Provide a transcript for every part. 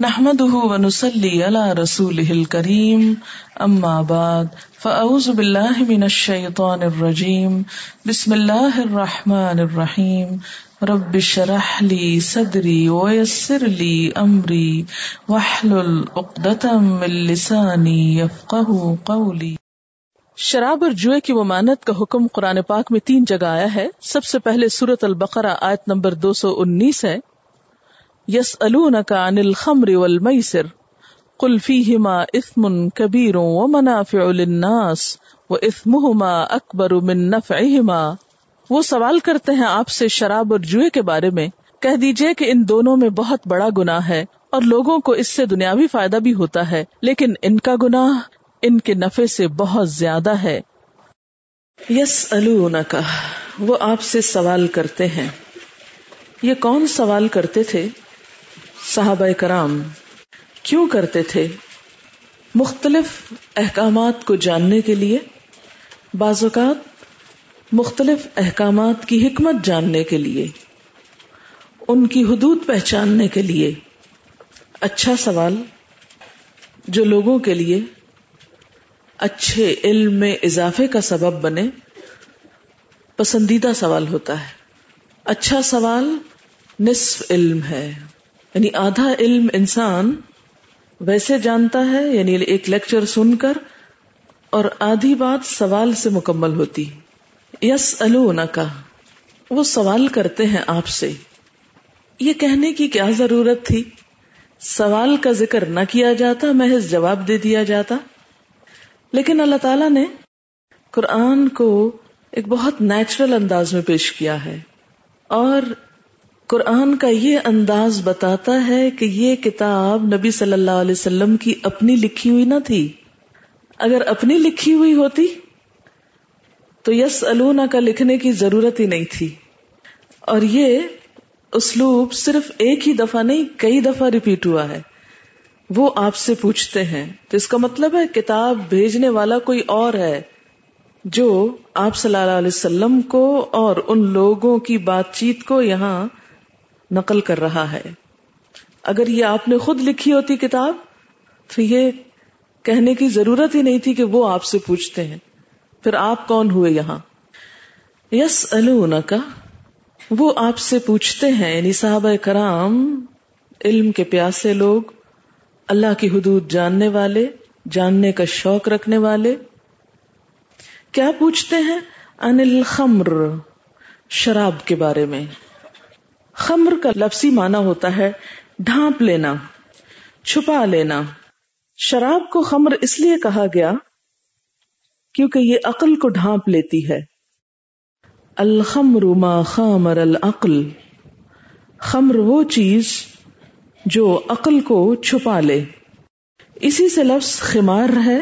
نحمده ونسلي على رسوله الكريم. أما بعد، فأعوذ بالله من الشيطان الرجيم. بسم الله الرحمن الرحيم. رب اشرح لي صدري ويسر لي أمري. واحلل عقدة من لساني يفقه قولي. شراب اور جوئے کی ممانت کا حکم قرآن پاک میں تین جگہ آیا ہے۔ سب سے پہلے سورت البقرہ آیت نمبر دو سو انیس ہے۔ یس الخمر الخمر والمیسر قل فیہما اثم کبیر و منافع للناس و اثمہما اکبر من وہ سوال کرتے ہیں آپ سے شراب اور جوئے کے بارے میں کہہ دیجیے کہ ان دونوں میں بہت بڑا گناہ ہے اور لوگوں کو اس سے دنیاوی فائدہ بھی ہوتا ہے لیکن ان کا گناہ ان کے نفع سے بہت زیادہ ہے یس کا وہ آپ سے سوال کرتے ہیں یہ کون سوال کرتے تھے صحابہ کرام کیوں کرتے تھے؟ مختلف احکامات کو جاننے کے لیے، بعض اوقات مختلف احکامات کی حکمت جاننے کے لیے، ان کی حدود پہچاننے کے لیے۔ اچھا سوال، جو لوگوں کے لیے اچھے علم میں اضافے کا سبب بنے، پسندیدہ سوال ہوتا ہے۔ اچھا سوال نصف علم ہے۔ یعنی آدھا علم انسان ویسے جانتا ہے یعنی ایک لیکچر سن کر اور آدھی بات سوال سے مکمل ہوتی۔ یس النا کا وہ سوال کرتے ہیں آپ سے۔ یہ کہنے کی کیا ضرورت تھی؟ سوال کا ذکر نہ کیا جاتا، محض جواب دے دیا جاتا۔ لیکن اللہ تعالی نے قرآن کو ایک بہت نیچرل انداز میں پیش کیا ہے۔ اور قرآن کا یہ انداز بتاتا ہے کہ یہ کتاب نبی صلی اللہ علیہ وسلم کی اپنی لکھی ہوئی نہ تھی۔ اگر اپنی لکھی ہوئی ہوتی، تو یس النا کا لکھنے کی ضرورت ہی نہیں تھی۔ اور یہ اسلوب صرف ایک ہی دفعہ نہیں، کئی دفعہ ریپیٹ ہوا ہے۔ وہ آپ سے پوچھتے ہیں، تو اس کا مطلب ہے کتاب بھیجنے والا کوئی اور ہے جو آپ صلی اللہ علیہ وسلم کو اور ان لوگوں کی بات چیت کو یہاں نقل کر رہا ہے۔ اگر یہ آپ نے خود لکھی ہوتی کتاب، تو یہ کہنے کی ضرورت ہی نہیں تھی کہ وہ آپ سے پوچھتے ہیں۔ پھر آپ کون ہوئے یہاں؟ یس کا وہ آپ سے پوچھتے ہیں۔ یعنی صحابہ کرام، علم کے پیاسے لوگ، اللہ کی حدود جاننے والے، جاننے کا شوق رکھنے والے۔ کیا پوچھتے ہیں؟ انل خمر، شراب کے بارے میں۔ خمر کا لفظی معنی ہوتا ہے ڈھانپ لینا، چھپا لینا۔ شراب کو خمر اس لیے کہا گیا کیونکہ یہ عقل کو ڈھانپ لیتی ہے۔ الخمر ما خامر العقل۔ خمر وہ چیز جو عقل کو چھپا لے۔ اسی سے لفظ خمار ہے۔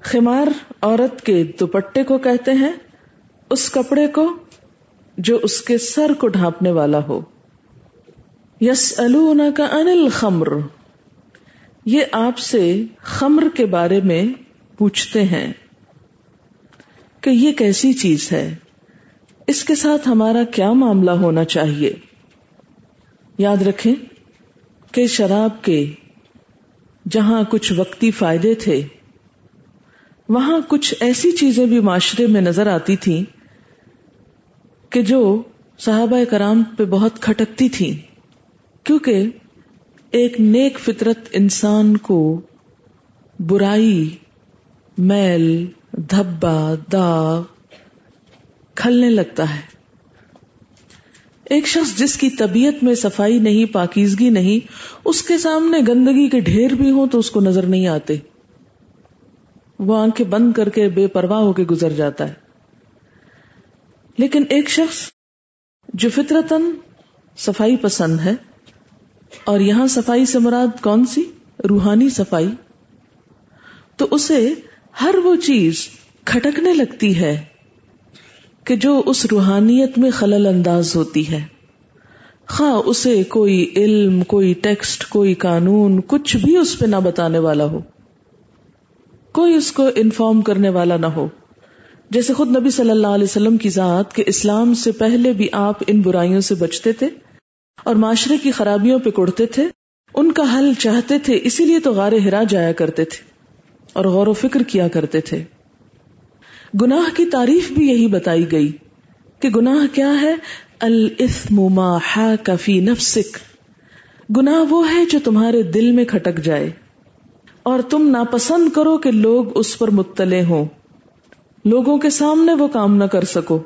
خمار عورت کے دوپٹے کو کہتے ہیں، اس کپڑے کو جو اس کے سر کو ڈھانپنے والا ہو۔ یس کا انل خمر یہ آپ سے خمر کے بارے میں پوچھتے ہیں کہ یہ کیسی چیز ہے۔ اس کے ساتھ ہمارا کیا معاملہ ہونا چاہیے؟ یاد رکھیں کہ شراب کے جہاں کچھ وقتی فائدے تھے، وہاں کچھ ایسی چیزیں بھی معاشرے میں نظر آتی تھیں کہ جو صحابہ کرام پہ بہت کھٹکتی تھی، کیونکہ ایک نیک فطرت انسان کو برائی، میل، دھبا داغ کھلنے لگتا ہے۔ ایک شخص جس کی طبیعت میں صفائی نہیں، پاکیزگی نہیں، اس کے سامنے گندگی کے ڈھیر بھی ہوں تو اس کو نظر نہیں آتے۔ وہ آنکھیں بند کر کے بے پرواہ ہو کے گزر جاتا ہے۔ لیکن ایک شخص جو فطرتن صفائی پسند ہے، اور یہاں صفائی سے مراد کون سی؟ روحانی صفائی۔ تو اسے ہر وہ چیز کھٹکنے لگتی ہے کہ جو اس روحانیت میں خلل انداز ہوتی ہے۔ خواہ اسے کوئی علم، کوئی ٹیکسٹ، کوئی قانون، کچھ بھی اس پہ نہ بتانے والا ہو۔ کوئی اس کو انفارم کرنے والا نہ ہو۔ جیسے خود نبی صلی اللہ علیہ وسلم کی ذات کے اسلام سے پہلے بھی آپ ان برائیوں سے بچتے تھے اور معاشرے کی خرابیوں پہ کڑتے تھے، ان کا حل چاہتے تھے، اسی لیے تو غار ہرا جایا کرتے تھے اور غور و فکر کیا کرتے تھے۔ گناہ کی تعریف بھی یہی بتائی گئی کہ گناہ کیا ہے؟ الاسم ما حاک فی نفسک۔ گناہ وہ ہے جو تمہارے دل میں کھٹک جائے اور تم ناپسند کرو کہ لوگ اس پر مطلع ہوں۔ لوگوں کے سامنے وہ کام نہ کر سکو۔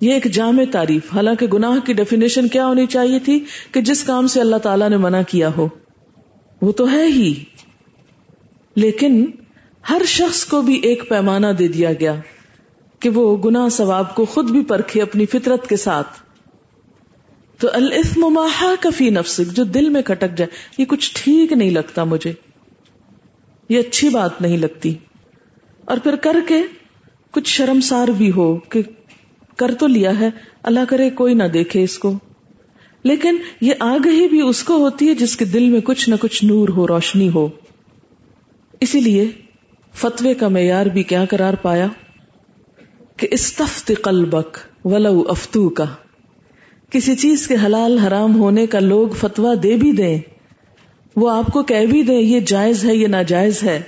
یہ ایک جامع تعریف۔ حالانکہ گناہ کی ڈیفینیشن کیا ہونی چاہیے تھی کہ جس کام سے اللہ تعالیٰ نے منع کیا ہو۔ وہ تو ہے ہی۔ لیکن ہر شخص کو بھی ایک پیمانہ دے دیا گیا کہ وہ گنا ثواب کو خود بھی پرکھے اپنی فطرت کے ساتھ۔ تو الاسم ماہا کفی نفسک، جو دل میں کھٹک جائے، یہ کچھ ٹھیک نہیں لگتا مجھے۔ یہ اچھی بات نہیں لگتی۔ اور پھر کر کے کچھ شرمسار بھی ہو کہ کر تو لیا ہے، اللہ کرے کوئی نہ دیکھے اس کو۔ لیکن یہ آگہی بھی اس کو ہوتی ہے جس کے دل میں کچھ نہ کچھ نور ہو، روشنی ہو۔ اسی لیے فتوے کا معیار بھی کیا قرار پایا؟ کہ استفت قلبک ولو افتو کا کسی چیز کے حلال حرام ہونے کا لوگ فتوا دے بھی دیں۔ وہ آپ کو کہہ بھی دیں، یہ جائز ہے، یہ ناجائز ہے۔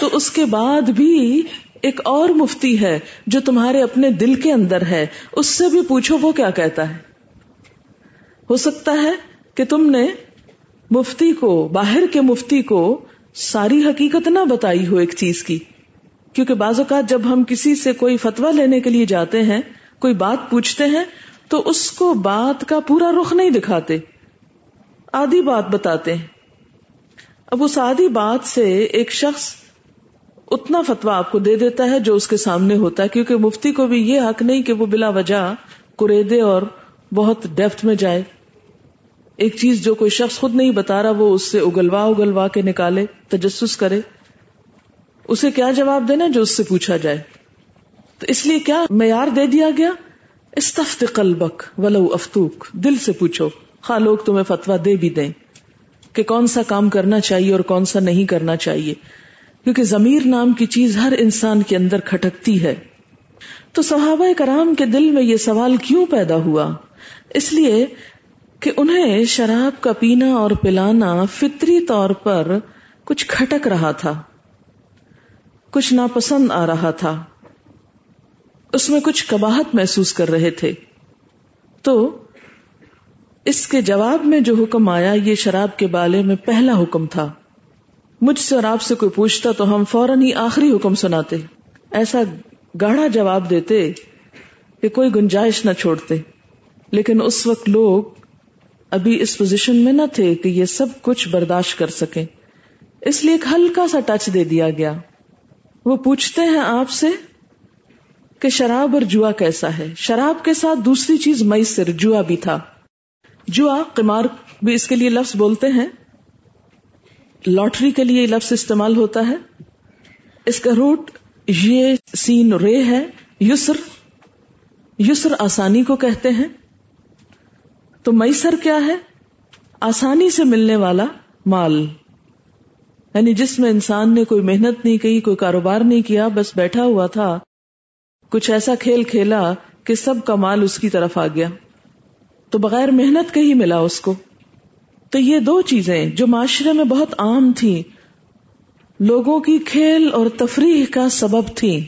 تو اس کے بعد بھی ایک اور مفتی ہے جو تمہارے اپنے دل کے اندر ہے، اس سے بھی پوچھو وہ کیا کہتا ہے۔ ہو سکتا ہے کہ تم نے مفتی کو، باہر کے مفتی کو ساری حقیقت نہ بتائی ہو ایک چیز کی۔ کیونکہ بعض اوقات جب ہم کسی سے کوئی فتوا لینے کے لیے جاتے ہیں، کوئی بات پوچھتے ہیں، تو اس کو بات کا پورا رخ نہیں دکھاتے۔ آدھی بات بتاتے ہیں۔ اب اس آدھی بات سے ایک شخص اتنا فتوا آپ کو دے دیتا ہے جو اس کے سامنے ہوتا ہے، کیونکہ مفتی کو بھی یہ حق نہیں کہ وہ بلا وجہ کریدے اور بہت ڈیفت میں جائے۔ ایک چیز جو کوئی شخص خود نہیں بتا رہا، وہ اس سے اگلوا اگلوا کے نکالے، تجسس کرے۔ اسے کیا جواب دینا جو اس سے پوچھا جائے؟ تو اس لیے کیا معیار دے دیا گیا؟ استفت قلبک ولو افتوک، دل سے پوچھو۔ خا لوگ تمہیں فتوا دے بھی دیں کہ کون سا کام کرنا چاہیے اور کون سا نہیں کرنا چاہیے۔ کیونکہ ضمیر نام کی چیز ہر انسان کے اندر کھٹکتی ہے۔ تو صحابہ کرام کے دل میں یہ سوال کیوں پیدا ہوا؟ اس لیے کہ انہیں شراب کا پینا اور پلانا فطری طور پر کچھ کھٹک رہا تھا، کچھ ناپسند آ رہا تھا۔ اس میں کچھ کباہت محسوس کر رہے تھے۔ تو اس کے جواب میں جو حکم آیا، یہ شراب کے بالے میں پہلا حکم تھا۔ مجھ سے اور آپ سے کوئی پوچھتا تو ہم فوراً ہی آخری حکم سناتے۔ ایسا گاڑا جواب دیتے کہ کوئی گنجائش نہ چھوڑتے۔ لیکن اس وقت لوگ ابھی اس پوزیشن میں نہ تھے کہ یہ سب کچھ برداشت کر سکیں۔ اس لیے ایک ہلکا سا ٹچ دے دیا گیا۔ وہ پوچھتے ہیں آپ سے کہ شراب اور جوا کیسا ہے؟ شراب کے ساتھ دوسری چیز میسر جوا بھی تھا۔ جوا قمار بھی اس کے لیے لفظ بولتے ہیں۔ لاٹری کے لیے لفظ استعمال ہوتا ہے۔ اس کا روٹ یہ سین رے ہے، یسر یسر آسانی کو کہتے ہیں۔ تو میسر کیا ہے؟ آسانی سے ملنے والا مال۔ یعنی جس میں انسان نے کوئی محنت نہیں کی، کوئی کاروبار نہیں کیا، بس بیٹھا ہوا تھا۔ کچھ ایسا کھیل کھیلا کہ سب کا مال اس کی طرف آ گیا۔ تو بغیر محنت کے ہی ملا اس کو۔ تو یہ دو چیزیں جو معاشرے میں بہت عام تھیں، لوگوں کی کھیل اور تفریح کا سبب تھی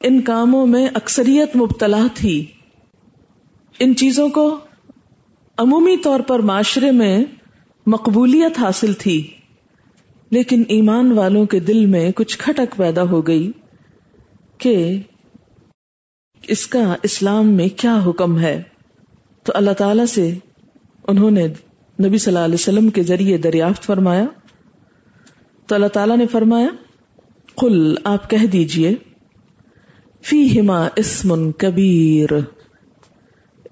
ان کاموں میں اکثریت مبتلا تھی۔ ان چیزوں کو عمومی طور پر معاشرے میں مقبولیت حاصل تھی، لیکن ایمان والوں کے دل میں کچھ کھٹک پیدا ہو گئی کہ اس کا اسلام میں کیا حکم ہے۔ تو اللہ تعالی سے انہوں نے نبی صلی اللہ علیہ وسلم کے ذریعے دریافت فرمایا تو اللہ تعالیٰ نے فرمایا کل آپ کہہ دیجیے فی ہما اسمن کبیر،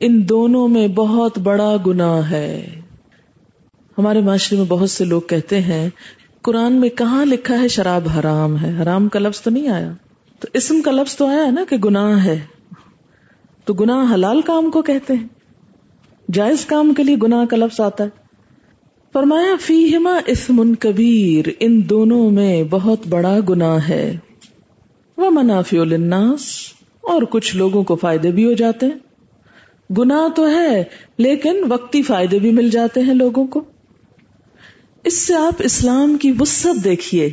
ان دونوں میں بہت بڑا گنا ہے۔ ہمارے معاشرے میں بہت سے لوگ کہتے ہیں، قرآن میں کہاں لکھا ہے شراب حرام ہے؟ حرام کا لفظ تو نہیں آیا۔ تو اسم کا لفظ تو آیا نا کہ گناہ ہے۔ تو گناہ حلال کام کو کہتے ہیں۔ جائز کام کے لیے گناہ کا لفظ آتا ہے۔ فرمایا، فیہما اسم کبیر، ان دونوں میں بہت بڑا گناہ ہے۔ وہ منافی الناس اور کچھ لوگوں کو فائدے بھی ہو جاتے ہیں۔ گناہ تو ہے، لیکن وقتی فائدے بھی مل جاتے ہیں لوگوں کو۔ اس سے آپ اسلام کی وسط دیکھیے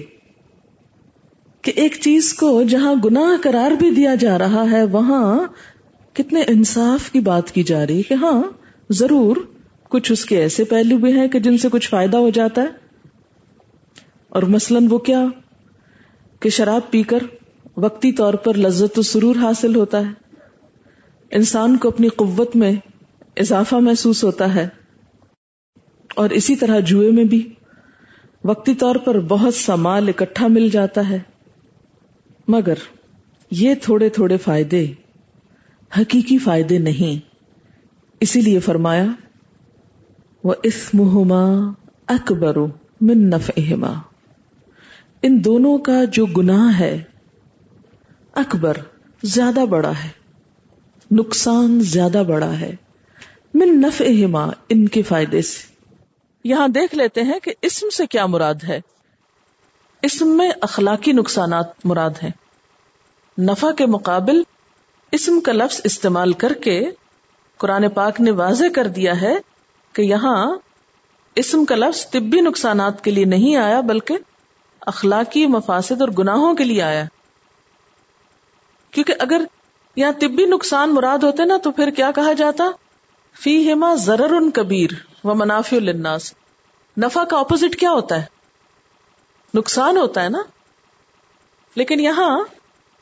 کہ ایک چیز کو جہاں گناہ قرار بھی دیا جا رہا ہے، وہاں کتنے انصاف کی بات کی جا رہی کہ ہاں ضرور کچھ اس کے ایسے پہلو بھی ہیں کہ جن سے کچھ فائدہ ہو جاتا ہے۔ اور مثلاً وہ کیا؟ کہ شراب پی کر وقتی طور پر لذت و سرور حاصل ہوتا ہے۔ انسان کو اپنی قوت میں اضافہ محسوس ہوتا ہے۔ اور اسی طرح جوئے میں بھی وقتی طور پر بہت سا مال اکٹھا مل جاتا ہے۔ مگر یہ تھوڑے تھوڑے فائدے، حقیقی فائدے نہیں۔ اسی لیے فرمایا وہ اسمہما اکبر من نفعہما ان دونوں کا جو گناہ ہے، اکبر زیادہ بڑا ہے، نقصان زیادہ بڑا ہے۔ من نفعہما ان کے فائدے سے۔ یہاں دیکھ لیتے ہیں کہ اسم سے کیا مراد ہے۔ اسم میں اخلاقی نقصانات مراد ہیں۔ نفع کے مقابل اسم کا لفظ استعمال کر کے قرآن پاک نے واضح کر دیا ہے کہ یہاں اسم کا لفظ طبی نقصانات کے لیے نہیں آیا بلکہ اخلاقی مفاسد اور گناہوں کے لیے آیا۔ کیونکہ اگر یہاں طبی نقصان مراد ہوتے نا تو پھر کیا کہا جاتا؟ فی ہما ضرر ان کبیر و منافی الناس نفع کا اپوزٹ کیا ہوتا ہے؟ نقصان ہوتا ہے نا۔ لیکن یہاں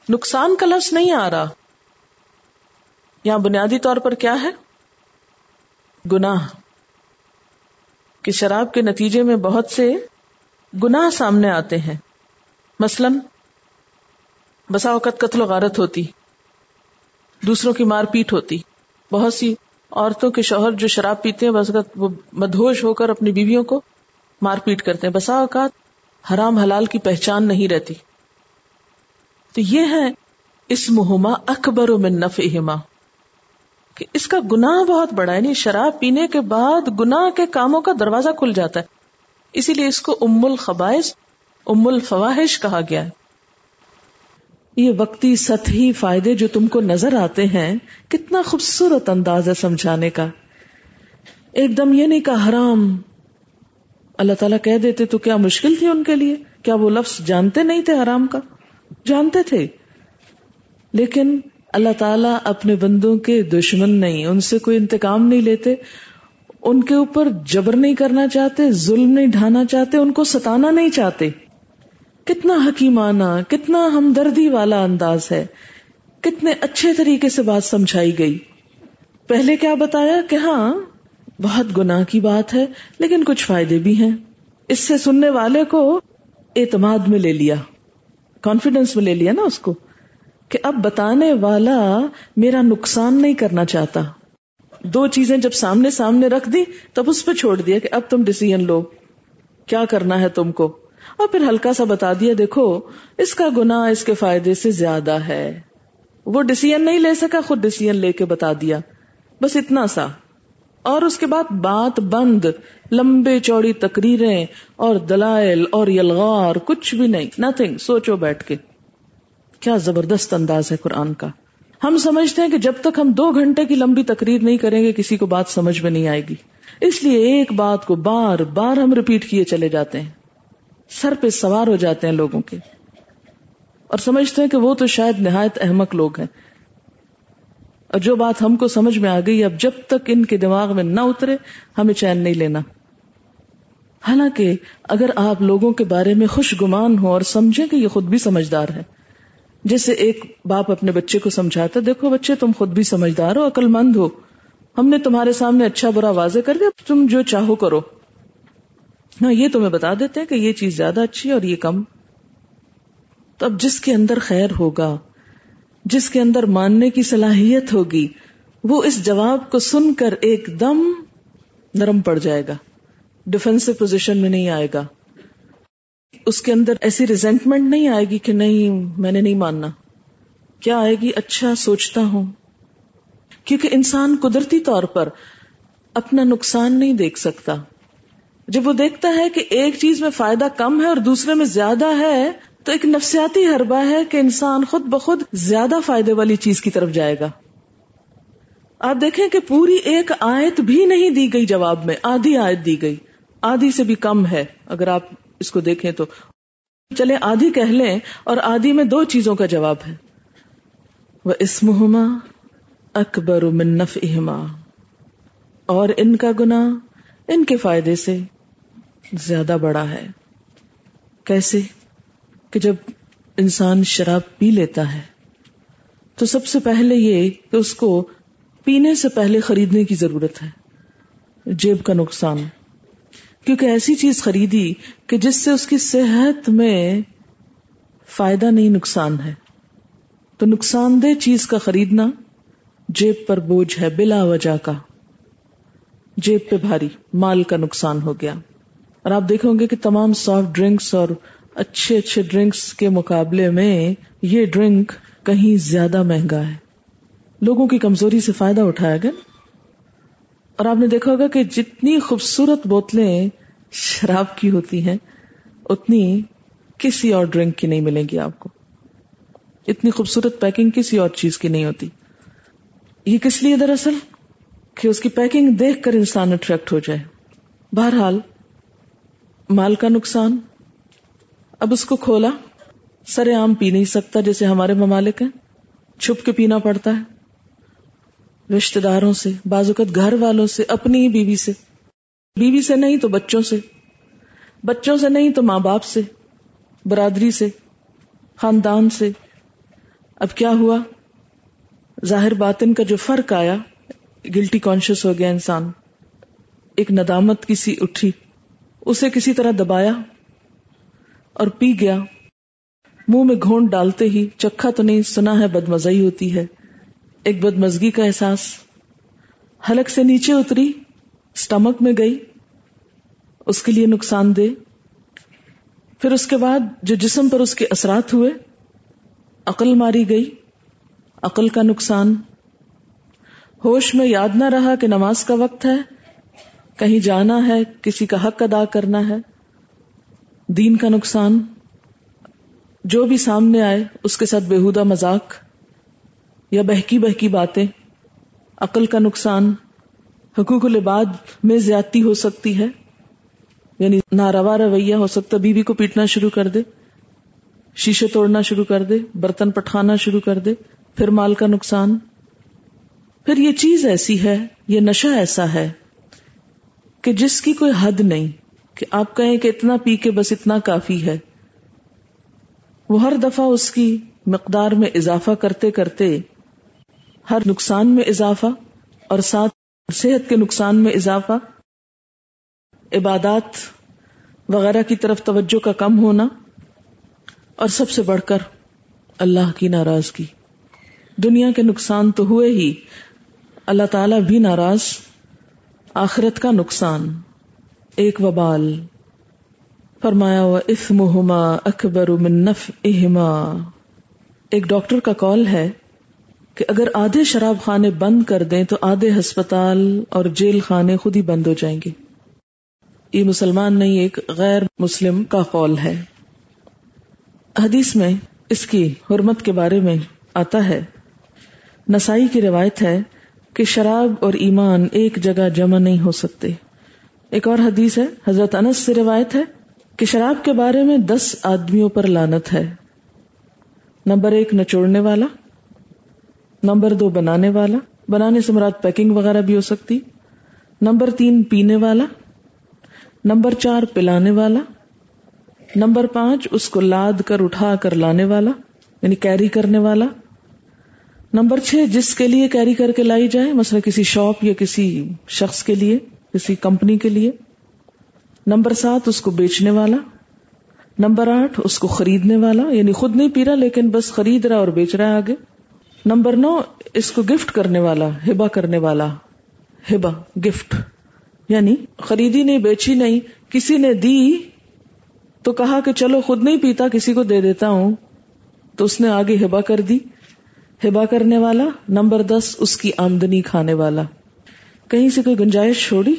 نقصان کا لفظ نہیں آ رہا۔ یہاں بنیادی طور پر کیا ہے؟ گناہ۔ کہ شراب کے نتیجے میں بہت سے گناہ سامنے آتے ہیں۔ مثلا، بسا اوقات قتل و غارت ہوتی، دوسروں کی مار پیٹ ہوتی، بہت سی عورتوں کے شوہر جو شراب پیتے ہیں بس وہ مدہوش ہو کر اپنی بیویوں کو مار پیٹ کرتے ہیں۔ بسا اوقات حرام حلال کی پہچان نہیں رہتی۔ تو یہ ہے اس مہما اکبر من نفعہما۔ کہ اس کا گناہ بہت بڑا یعنی شراب پینے کے بعد گناہ کے کاموں کا دروازہ کھل جاتا ہے۔ اسی لیے اس کو ام الخبائش ام الفواہش کہا گیا ہے۔ یہ وقتی سطحی فائدے جو تم کو نظر آتے ہیں، کتنا خوبصورت انداز ہے سمجھانے کا۔ ایک دم یہ نہیں کہا حرام۔ اللہ تعالیٰ کہہ دیتے تو کیا مشکل تھی ان کے لیے؟ کیا وہ لفظ جانتے نہیں تھے حرام کا؟ جانتے تھے۔ لیکن اللہ تعالیٰ اپنے بندوں کے دشمن نہیں، ان سے کوئی انتقام نہیں لیتے، ان کے اوپر جبر نہیں کرنا چاہتے، ظلم نہیں ڈھانا چاہتے، ان کو ستانا نہیں چاہتے۔ کتنا حکیمانہ، کتنا ہمدردی والا انداز ہے۔ کتنے اچھے طریقے سے بات سمجھائی گئی۔ پہلے کیا بتایا کہ ہاں بہت گناہ کی بات ہے، لیکن کچھ فائدے بھی ہیں۔ اس سے سننے والے کو اعتماد میں لے لیا کانفیڈینس میں لے لیا نا اس کو۔ کہ اب بتانے والا میرا نقصان نہیں کرنا چاہتا۔ دو چیزیں جب سامنے سامنے رکھ دی، تب اس پہ چھوڑ دیا کہ اب تم ڈسیزن لو۔ کیا کرنا ہے تم کو؟ اور پھر ہلکا سا بتا دیا، دیکھو، اس کا گنا اس کے فائدے سے زیادہ ہے۔ وہ ڈسیزن نہیں لے سکا، خود ڈسیزن لے کے بتا دیا۔ بس اتنا سا۔ اور اس کے بعد بات بند، لمبے چوڑی تقریریں اور دلائل اور یلغار، کچھ بھی نہیں نتنگ سوچو بیٹھ کے۔ کیا زبردست انداز ہے قرآن کا۔ ہم سمجھتے ہیں کہ جب تک ہم دو گھنٹے کی لمبی تقریر نہیں کریں گے، کسی کو بات سمجھ میں نہیں آئے گی۔ اس لیے ایک بات کو بار بار ہم ریپیٹ کیے چلے جاتے ہیں۔ سر پہ سوار ہو جاتے ہیں لوگوں کے۔ اور سمجھتے ہیں کہ وہ تو شاید نہایت احمق لوگ ہیں۔ اور جو بات ہم کو سمجھ میں آ گئی، اب جب تک ان کے دماغ میں نہ اترے، ہمیں چین نہیں لینا۔ حالانکہ اگر آپ لوگوں کے بارے میں خوش گمان ہو اور سمجھیں کہ یہ خود بھی سمجھدار ہے جیسے ایک باپ اپنے بچے کو سمجھاتا دیکھو بچے، تم خود بھی سمجھدار ہو عقل مند ہو۔ ہم نے تمہارے سامنے اچھا برا واضح کر دیا، تم جو چاہو کرو۔ ہاں یہ تمہیں بتا دیتے ہیں کہ یہ چیز زیادہ اچھی ہے اور یہ کم۔ تو اب جس کے اندر خیر ہوگا، جس کے اندر ماننے کی صلاحیت ہوگی، وہ اس جواب کو سن کر ایک دم نرم پڑ جائے گا۔ ڈیفینسو پوزیشن میں نہیں آئے گا۔ اس کے اندر ایسی ریزینٹمنٹ نہیں آئے گی کہ نہیں، میں نے نہیں ماننا۔ کیا آئے گی؟ اچھا سوچتا ہوں۔ کیونکہ انسان قدرتی طور پر اپنا نقصان نہیں دیکھ سکتا۔ جب وہ دیکھتا ہے کہ ایک چیز میں فائدہ کم ہے اور دوسرے میں زیادہ ہے، تو ایک نفسیاتی حربہ ہے کہ انسان خود بخود زیادہ فائدے والی چیز کی طرف جائے گا۔ آپ دیکھیں کہ پوری ایک آیت بھی نہیں دی گئی جواب میں، آدھی آیت دی گئی۔ آدھی سے بھی کم ہے۔ اگر آپ اس کو دیکھیں تو چلے آدھی کہہ لیں اور آدھی میں دو چیزوں کا جواب ہے۔ وہ اسمہما اکبر منف اہما اور ان کا گنا ان کے فائدے سے زیادہ بڑا ہے۔ کیسے؟ کہ جب انسان شراب پی لیتا ہے، تو سب سے پہلے یہ کہ اس کو پینے سے پہلے خریدنے کی ضرورت ہے۔ جیب کا نقصان۔ کیونکہ ایسی چیز خریدی کہ جس سے اس کی صحت میں فائدہ نہیں، نقصان ہے۔ تو نقصان دہ چیز کا خریدنا جیب پر بوجھ ہے، بلا وجہ کا۔ جیب پہ بھاری، مال کا نقصان ہو گیا۔ اور آپ دیکھیں گے کہ تمام سافٹ ڈرنکس اور اچھے اچھے ڈرنکس کے مقابلے میں یہ ڈرنک کہیں زیادہ مہنگا ہے۔ لوگوں کی کمزوری سے فائدہ اٹھایا گیا۔ اور آپ نے دیکھا ہوگا کہ جتنی خوبصورت بوتلیں شراب کی ہوتی ہیں، اتنی کسی اور ڈرنک کی نہیں ملیں گی آپ کو۔ اتنی خوبصورت پیکنگ کسی اور چیز کی نہیں ہوتی۔ یہ کس لیے دراصل؟ کہ اس کی پیکنگ دیکھ کر انسان اٹریکٹ ہو جائے۔ بہرحال، مال کا نقصان۔ اب اس کو کھولا۔ سر عام پی نہیں سکتا جیسے ہمارے ممالک ہیں۔ چھپ کے پینا پڑتا ہے۔ رشتے داروں سے، بازوقت گھر والوں سے، اپنی ہی بیوی سے۔ بیوی سے نہیں تو بچوں سے بچوں سے نہیں تو ماں باپ سے، برادری سے، خاندان سے۔ اب کیا ہوا؟ ظاہر باطن کا جو فرق آیا گلٹی کانشیس ہو گیا انسان۔ ایک ندامت کسی اٹھی، اسے کسی طرح دبایا اور پی گیا۔ منہ میں گھونٹ ڈالتے ہی چکھا تو نہیں، سنا ہے بدمزئی ہوتی ہے۔ ایک بدمزگی کا احساس۔ حلق سے نیچے اتری۔ اسٹمک میں گئی، اس کے لیے نقصان دے پھر اس کے بعد جو جسم پر اس کے اثرات ہوئے، عقل ماری گئی، عقل کا نقصان۔ ہوش میں یاد نہ رہا کہ نماز کا وقت ہے، کہیں جانا ہے، کسی کا حق ادا کرنا ہے۔ دین کا نقصان۔ جو بھی سامنے آئے، اس کے ساتھ بےحدہ مذاق یا بہکی بہکی باتیں۔ عقل کا نقصان۔ حقوق العباد میں زیادتی ہو سکتی ہے؟ یعنی ناروا رویہ ہو سکتا بیوی کو پیٹنا شروع کر دے، شیشے توڑنا شروع کر دے، برتن پٹھانا شروع کر دے، پھر مال کا نقصان۔ پھر یہ چیز ایسی ہے، یہ نشہ ایسا ہے کہ جس کی کوئی حد نہیں، کہ آپ کہیں کہ اتنا پی کے بس اتنا کافی ہے۔ وہ ہر دفعہ اس کی مقدار میں اضافہ کرتے کرتے، ہر نقصان میں اضافہ اور ساتھ صحت کے نقصان میں اضافہ، عبادات وغیرہ کی طرف توجہ کا کم ہونا، اور سب سے بڑھ کر اللہ کی ناراضگی۔ دنیا کے نقصان تو ہوئے ہی، اللہ تعالی بھی ناراض، آخرت کا نقصان۔ ایک وبال۔ فرمایا ہوا اسمہما اکبر من نفعہما ایک ڈاکٹر کا کال ہے کہ اگر آدھے شراب خانے بند کر دیں تو آدھے ہسپتال اور جیل خانے خود ہی بند ہو جائیں گے۔ یہ مسلمان نہیں، ایک غیر مسلم کا قول ہے۔ حدیث میں اس کی حرمت کے بارے میں آتا ہے۔ نسائی کی روایت ہے کہ شراب اور ایمان ایک جگہ جمع نہیں ہو سکتے۔ ایک اور حدیث ہے، حضرت انس سے روایت ہے کہ شراب کے بارے میں دس آدمیوں پر لانت ہے۔ نمبر ایک، نچوڑنے والا۔ نمبر دو، بنانے والا۔ بنانے سے مراد پیکنگ وغیرہ بھی ہو سکتی۔ نمبر تین، پینے والا۔ نمبر چار، پلانے والا۔ نمبر پانچ، اس کو لاد کر، اٹھا کر لانے والا یعنی کیری کرنے والا۔ نمبر چھ، جس کے لیے کیری کر کے لائی جائے مثلا کسی شاپ یا کسی شخص کے لیے، کسی کمپنی کے لیے۔ نمبر سات، اس کو بیچنے والا۔ نمبر آٹھ، اس کو خریدنے والا یعنی خود نہیں پی رہا، لیکن بس خرید رہا اور بیچ رہا ہے آگے۔ نمبر نو، اس کو گفٹ کرنے والا ہبا کرنے والا ہبا گفٹ یعنی خریدی نہیں، بیچی نہیں، کسی نے دی تو کہا کہ چلو خود نہیں پیتا، کسی کو دے دیتا ہوں، تو اس نے آگے ہبا کر دی۔ ہبا کرنے والا، نمبر دس، اس کی آمدنی کھانے والا۔ کہیں سے کوئی گنجائش چھوڑی؟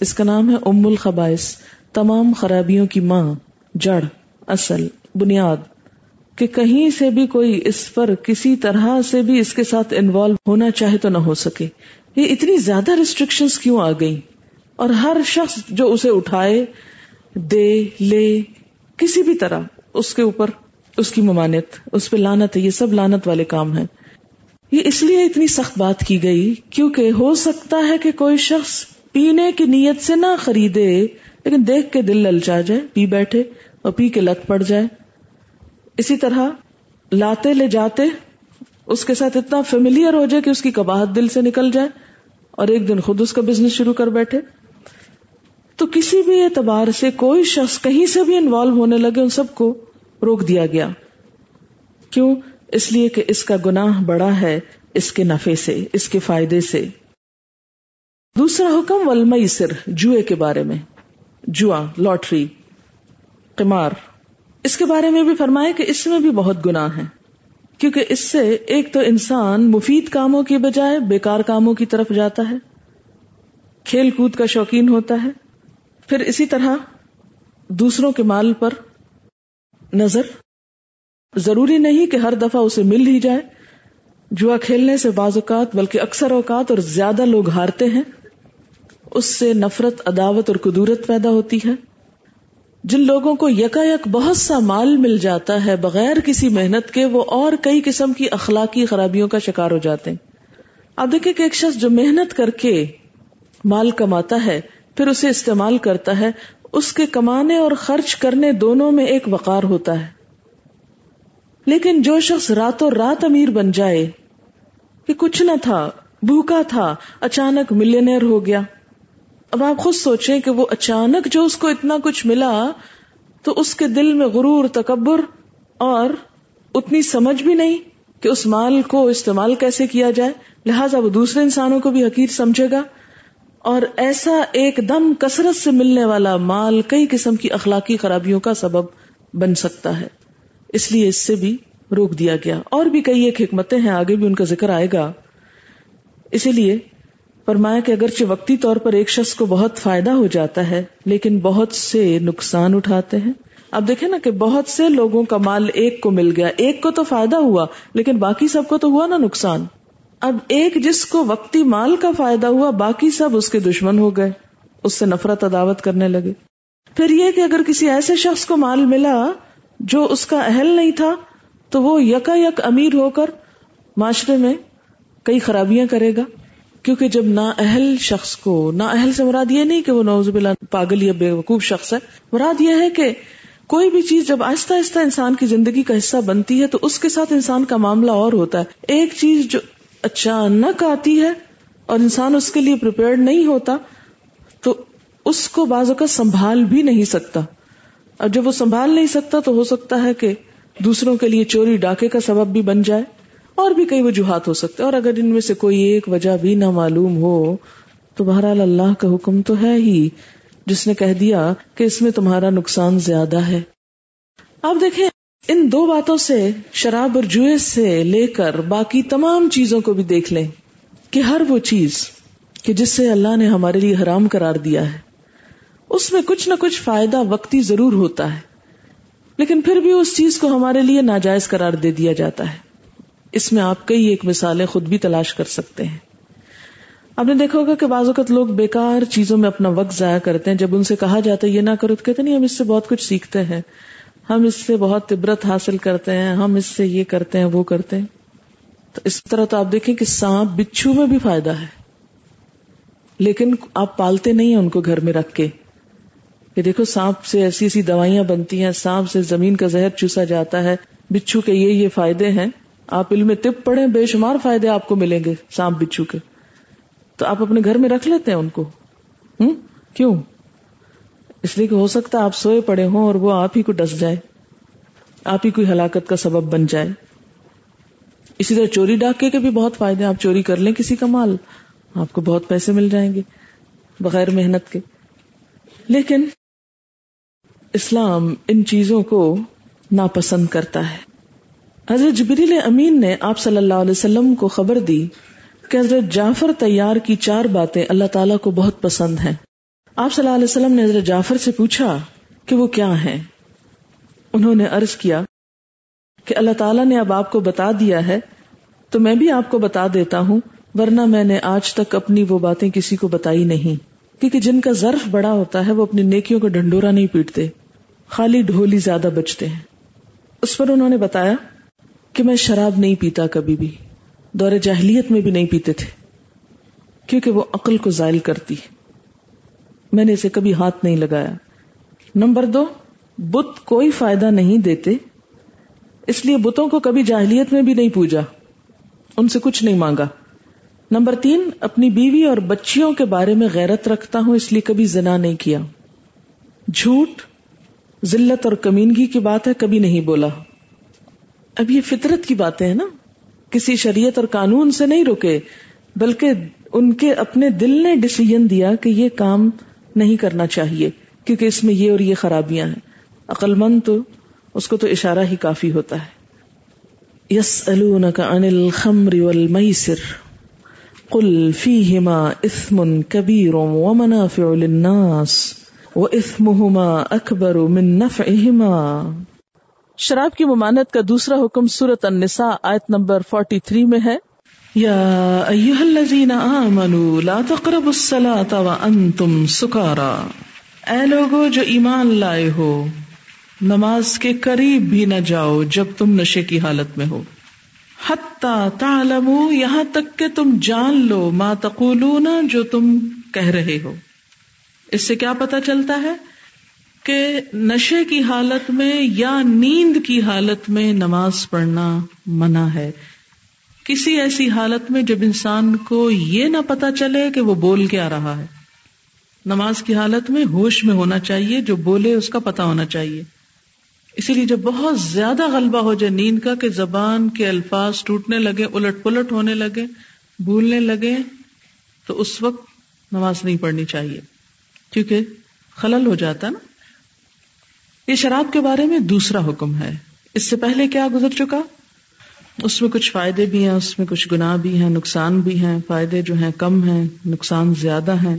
اس کا نام ہے ام الخبائش تمام خرابیوں کی ماں، جڑ، اصل، بنیاد۔ کہ کہیں سے بھی کوئی اس پر کسی طرح سے بھی اس کے ساتھ انوالو ہونا چاہے تو نہ ہو سکے۔ یہ اتنی زیادہ ریسٹرکشن کیوں آ گئی اور ہر شخص جو اسے اٹھائے، دے، لے، کسی بھی طرح، اس کے اوپر اس کی ممانت اس پہ لانت ہے یہ سب لانت والے کام ہیں۔ یہ اس لیے اتنی سخت بات کی گئی کیونکہ ہو سکتا ہے کہ کوئی شخص پینے کی نیت سے نہ خریدے، لیکن دیکھ کے دل للچا جائے، پی بیٹھے اور پی کے لت پڑ جائے۔ اسی طرح لاتے لے جاتے، اس کے ساتھ اتنا فیملیئر ہو جائے کہ اس کی کباہت دل سے نکل جائے اور ایک دن خود اس کا بزنس شروع کر بیٹھے۔ تو کسی بھی اعتبار سے کوئی شخص کہیں سے بھی انوالو ہونے لگے، ان سب کو روک دیا گیا۔ کیوں؟ اس لیے کہ اس کا گناہ بڑا ہے، اس کے نفے سے، اس کے فائدے سے۔ دوسرا حکم ولمئی سر جوئے کے بارے میں۔ جوا لاٹری، قمار۔ اس کے بارے میں بھی فرمائے کہ اس میں بھی بہت گناہ ہے کیونکہ اس سے ایک تو انسان مفید کاموں کی بجائے بیکار کاموں کی طرف جاتا ہے۔ کھیل کود کا شوقین ہوتا ہے۔ پھر اسی طرح دوسروں کے مال پر نظر۔ ضروری نہیں کہ ہر دفعہ اسے مل ہی جائے۔ جوا کھیلنے سے بعض اوقات بلکہ اکثر اوقات اور زیادہ لوگ ہارتے ہیں۔ اس سے نفرت، عداوت اور قدورت پیدا ہوتی ہے۔ جن لوگوں کو یکا یک بہت سا مال مل جاتا ہے بغیر کسی محنت کے، وہ اور کئی قسم کی اخلاقی خرابیوں کا شکار ہو جاتے ہیں۔ آپ دیکھیں کہ ایک شخص جو محنت کر کے مال کماتا ہے، پھر اسے استعمال کرتا ہے، اس کے کمانے اور خرچ کرنے دونوں میں ایک وقار ہوتا ہے۔ لیکن جو شخص راتوں رات امیر بن جائے کہ کچھ نہ تھا، بھوکا تھا، اچانک ملینئر ہو گیا۔ اب آپ خود سوچیں کہ وہ اچانک جو اس کو اتنا کچھ ملا تو اس کے دل میں غرور، تکبر اور اتنی سمجھ بھی نہیں کہ اس مال کو استعمال کیسے کیا جائے۔ لہٰذا وہ دوسرے انسانوں کو بھی حقیر سمجھے گا۔ اور ایسا ایک دم کثرت سے ملنے والا مال کئی قسم کی اخلاقی خرابیوں کا سبب بن سکتا ہے۔ اس لیے اس سے بھی روک دیا گیا۔ اور بھی کئی ایک حکمتیں ہیں، آگے بھی ان کا ذکر آئے گا۔ اسی لیے فرمایا کہ اگرچہ وقتی طور پر ایک شخص کو بہت فائدہ ہو جاتا ہے، لیکن بہت سے نقصان اٹھاتے ہیں۔ اب دیکھیں نا کہ بہت سے لوگوں کا مال ایک کو مل گیا، ایک کو تو فائدہ ہوا، لیکن باقی سب کو تو ہوا نا نقصان۔ اب ایک جس کو وقتی مال کا فائدہ ہوا، باقی سب اس کے دشمن ہو گئے، اس سے نفرت عداوت کرنے لگے۔ پھر یہ کہ اگر کسی ایسے شخص کو مال ملا جو اس کا اہل نہیں تھا، تو وہ یکا یک امیر ہو کر معاشرے میں کئی خرابیاں کرے گا۔ کیونکہ جب نا اہل شخص کو نا اہل سے مراد یہ نہیں کہ وہ نوز بلا پاگل یا بے وقوف شخص ہے، مراد یہ ہے کہ کوئی بھی چیز جب آہستہ آہستہ انسان کی زندگی کا حصہ بنتی ہے تو اس کے ساتھ انسان کا معاملہ اور ہوتا ہے۔ ایک چیز جو اچانک آتی ہے اور انسان اس کے لیے پریپیئرڈ نہیں ہوتا، تو اس کو بعض اوقات سنبھال بھی نہیں سکتا۔ اور جب وہ سنبھال نہیں سکتا تو ہو سکتا ہے کہ دوسروں کے لیے چوری ڈاکے کا سبب بھی بن جائے۔ اور بھی کئی وجوہات ہو سکتے اور اگر ان میں سے کوئی ایک وجہ بھی نہ معلوم ہو، تو بہرحال اللہ کا حکم تو ہے ہی۔ جس نے کہہ دیا کہ اس میں تمہارا نقصان زیادہ ہے۔ آپ دیکھیں، ان دو باتوں سے، شراب اور جوئے سے لے کر باقی تمام چیزوں کو بھی دیکھ لیں کہ ہر وہ چیز کہ جس سے اللہ نے ہمارے لیے حرام قرار دیا ہے، اس میں کچھ نہ کچھ فائدہ وقتی ضرور ہوتا ہے۔ لیکن پھر بھی اس چیز کو ہمارے لیے ناجائز قرار دے دیا جاتا ہے۔ اس میں آپ کئی ایک مثالیں خود بھی تلاش کر سکتے ہیں۔ آپ نے دیکھا ہوگا کہ بعض اوقات لوگ بیکار چیزوں میں اپنا وقت ضائع کرتے ہیں۔ جب ان سے کہا جاتا ہے یہ نہ کرو تو کہتے نہیں، ہم اس سے بہت کچھ سیکھتے ہیں۔ ہم اس سے بہت عبرت حاصل کرتے ہیں، ہم اس سے یہ کرتے ہیں، وہ کرتے ہیں۔ تو اس طرح تو آپ دیکھیں کہ سانپ بچھو میں بھی فائدہ ہے۔ لیکن آپ پالتے نہیں ہیں ان کو گھر میں رکھ کے۔ کہ دیکھو، سانپ سے ایسی ایسی دوائیاں بنتی ہیں، سانپ سے زمین کا زہر چوسا جاتا ہے۔ بچھو کے یہ یہ فائدے ہیں۔ آپ علم طب پڑھیں، بے شمار فائدے آپ کو ملیں گے، سانپ بچھو کے۔ تو آپ اپنے گھر میں رکھ لیتے ہیں ان کو۔ ہوں کیوں؟ اس لیے کہ ہو سکتا ہے آپ سوئے پڑے ہوں اور وہ آپ ہی کو ڈس جائے۔ آپ ہی کوئی ہلاکت کا سبب بن جائے۔ اسی طرح چوری ڈاکے کے بھی بہت فائدے آپ چوری کر لیں کسی کا مال، آپ کو بہت پیسے مل جائیں گے، بغیر محنت کے۔ لیکن اسلام ان چیزوں کو ناپسند کرتا ہے۔ حضرت جبریل امین نے آپ صلی اللہ علیہ وسلم کو خبر دی کہ حضرت جعفر تیار کی چار باتیں اللہ تعالیٰ کو بہت پسند ہیں۔ آپ صلی اللہ علیہ وسلم نے حضرت جعفر سے پوچھا کہ وہ کیا ہیں؟ انہوں نے عرض کیا کہ اللہ تعالیٰ نے اب آپ کو بتا دیا ہے تو میں بھی آپ کو بتا دیتا ہوں، ورنہ میں نے آج تک اپنی وہ باتیں کسی کو بتائی نہیں۔ کیونکہ جن کا ظرف بڑا ہوتا ہے، وہ اپنی نیکیوں کو ڈنڈورا نہیں پیٹتے، خالی ڈھولی زیادہ بچتے ہیں۔ اس پر انہوں نے بتایا کہ میں شراب نہیں پیتا کبھی بھی، دور جاہلیت میں بھی نہیں پیتے تھے، کیونکہ وہ عقل کو زائل کرتی۔ میں نے اسے کبھی ہاتھ نہیں لگایا۔ نمبر دو، بت کوئی فائدہ نہیں دیتے، اس لیے بتوں کو کبھی جاہلیت میں بھی نہیں پوجا۔ ان سے کچھ نہیں مانگا۔ نمبر تین، اپنی بیوی اور بچیوں کے بارے میں غیرت رکھتا ہوں، اس لیے کبھی زنا نہیں کیا۔ جھوٹ، ذلت اور کمینگی کی بات ہے، کبھی نہیں بولا۔ اب یہ فطرت کی باتیں ہیں نا۔ کسی شریعت اور قانون سے نہیں رکے، بلکہ ان کے اپنے دل نے ڈسیزن دیا کہ یہ کام نہیں کرنا چاہیے، کیونکہ اس میں یہ اور یہ خرابیاں ہیں۔ عقل مند تو اس کو تو اشارہ ہی کافی ہوتا ہے۔ یس عن الخمر والمیسر، قل فیہما اثم کبیر ومنافع للناس وإثمهما اکبر من نفعهما شراب کی ممانت کا دوسرا حکم سورت النساء آیت نمبر 43 میں ہے۔ یا ایوہ الذین آمنوا لا تقربوا الصلاة وانتم سکارا۔ اے لوگو جو ایمان لائے ہو، نماز کے قریب بھی نہ جاؤ جب تم نشے کی حالت میں ہو۔ حتی تعلموا، یہاں تک کہ تم جان لو ما تقولون جو تم کہہ رہے ہو۔ اس سے کیا پتا چلتا ہے؟ کہ نشے کی حالت میں یا نیند کی حالت میں نماز پڑھنا منع ہے۔ کسی ایسی حالت میں جب انسان کو یہ نہ پتا چلے کہ وہ بول کے آ رہا ہے۔ نماز کی حالت میں ہوش میں ہونا چاہیے، جو بولے اس کا پتا ہونا چاہیے۔ اسی لیے جب بہت زیادہ غلبہ ہو جائے نیند کا کہ زبان کے الفاظ ٹوٹنے لگے، الٹ پلٹ ہونے لگے، بھولنے لگے، تو اس وقت نماز نہیں پڑھنی چاہیے۔ کیونکہ خلل ہو جاتا نا۔ یہ شراب کے بارے میں دوسرا حکم ہے۔ اس سے پہلے کیا گزر چکا؟ اس میں کچھ فائدے بھی ہیں، اس میں کچھ گناہ بھی ہیں، نقصان بھی ہیں۔ فائدے جو ہیں کم ہیں، نقصان زیادہ ہیں۔